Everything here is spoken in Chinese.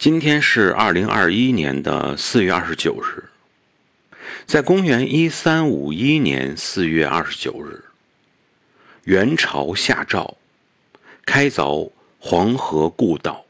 今天是二零二一年的四月二十九日。在公元一三五一年四月二十九日元朝下诏开凿黄河故道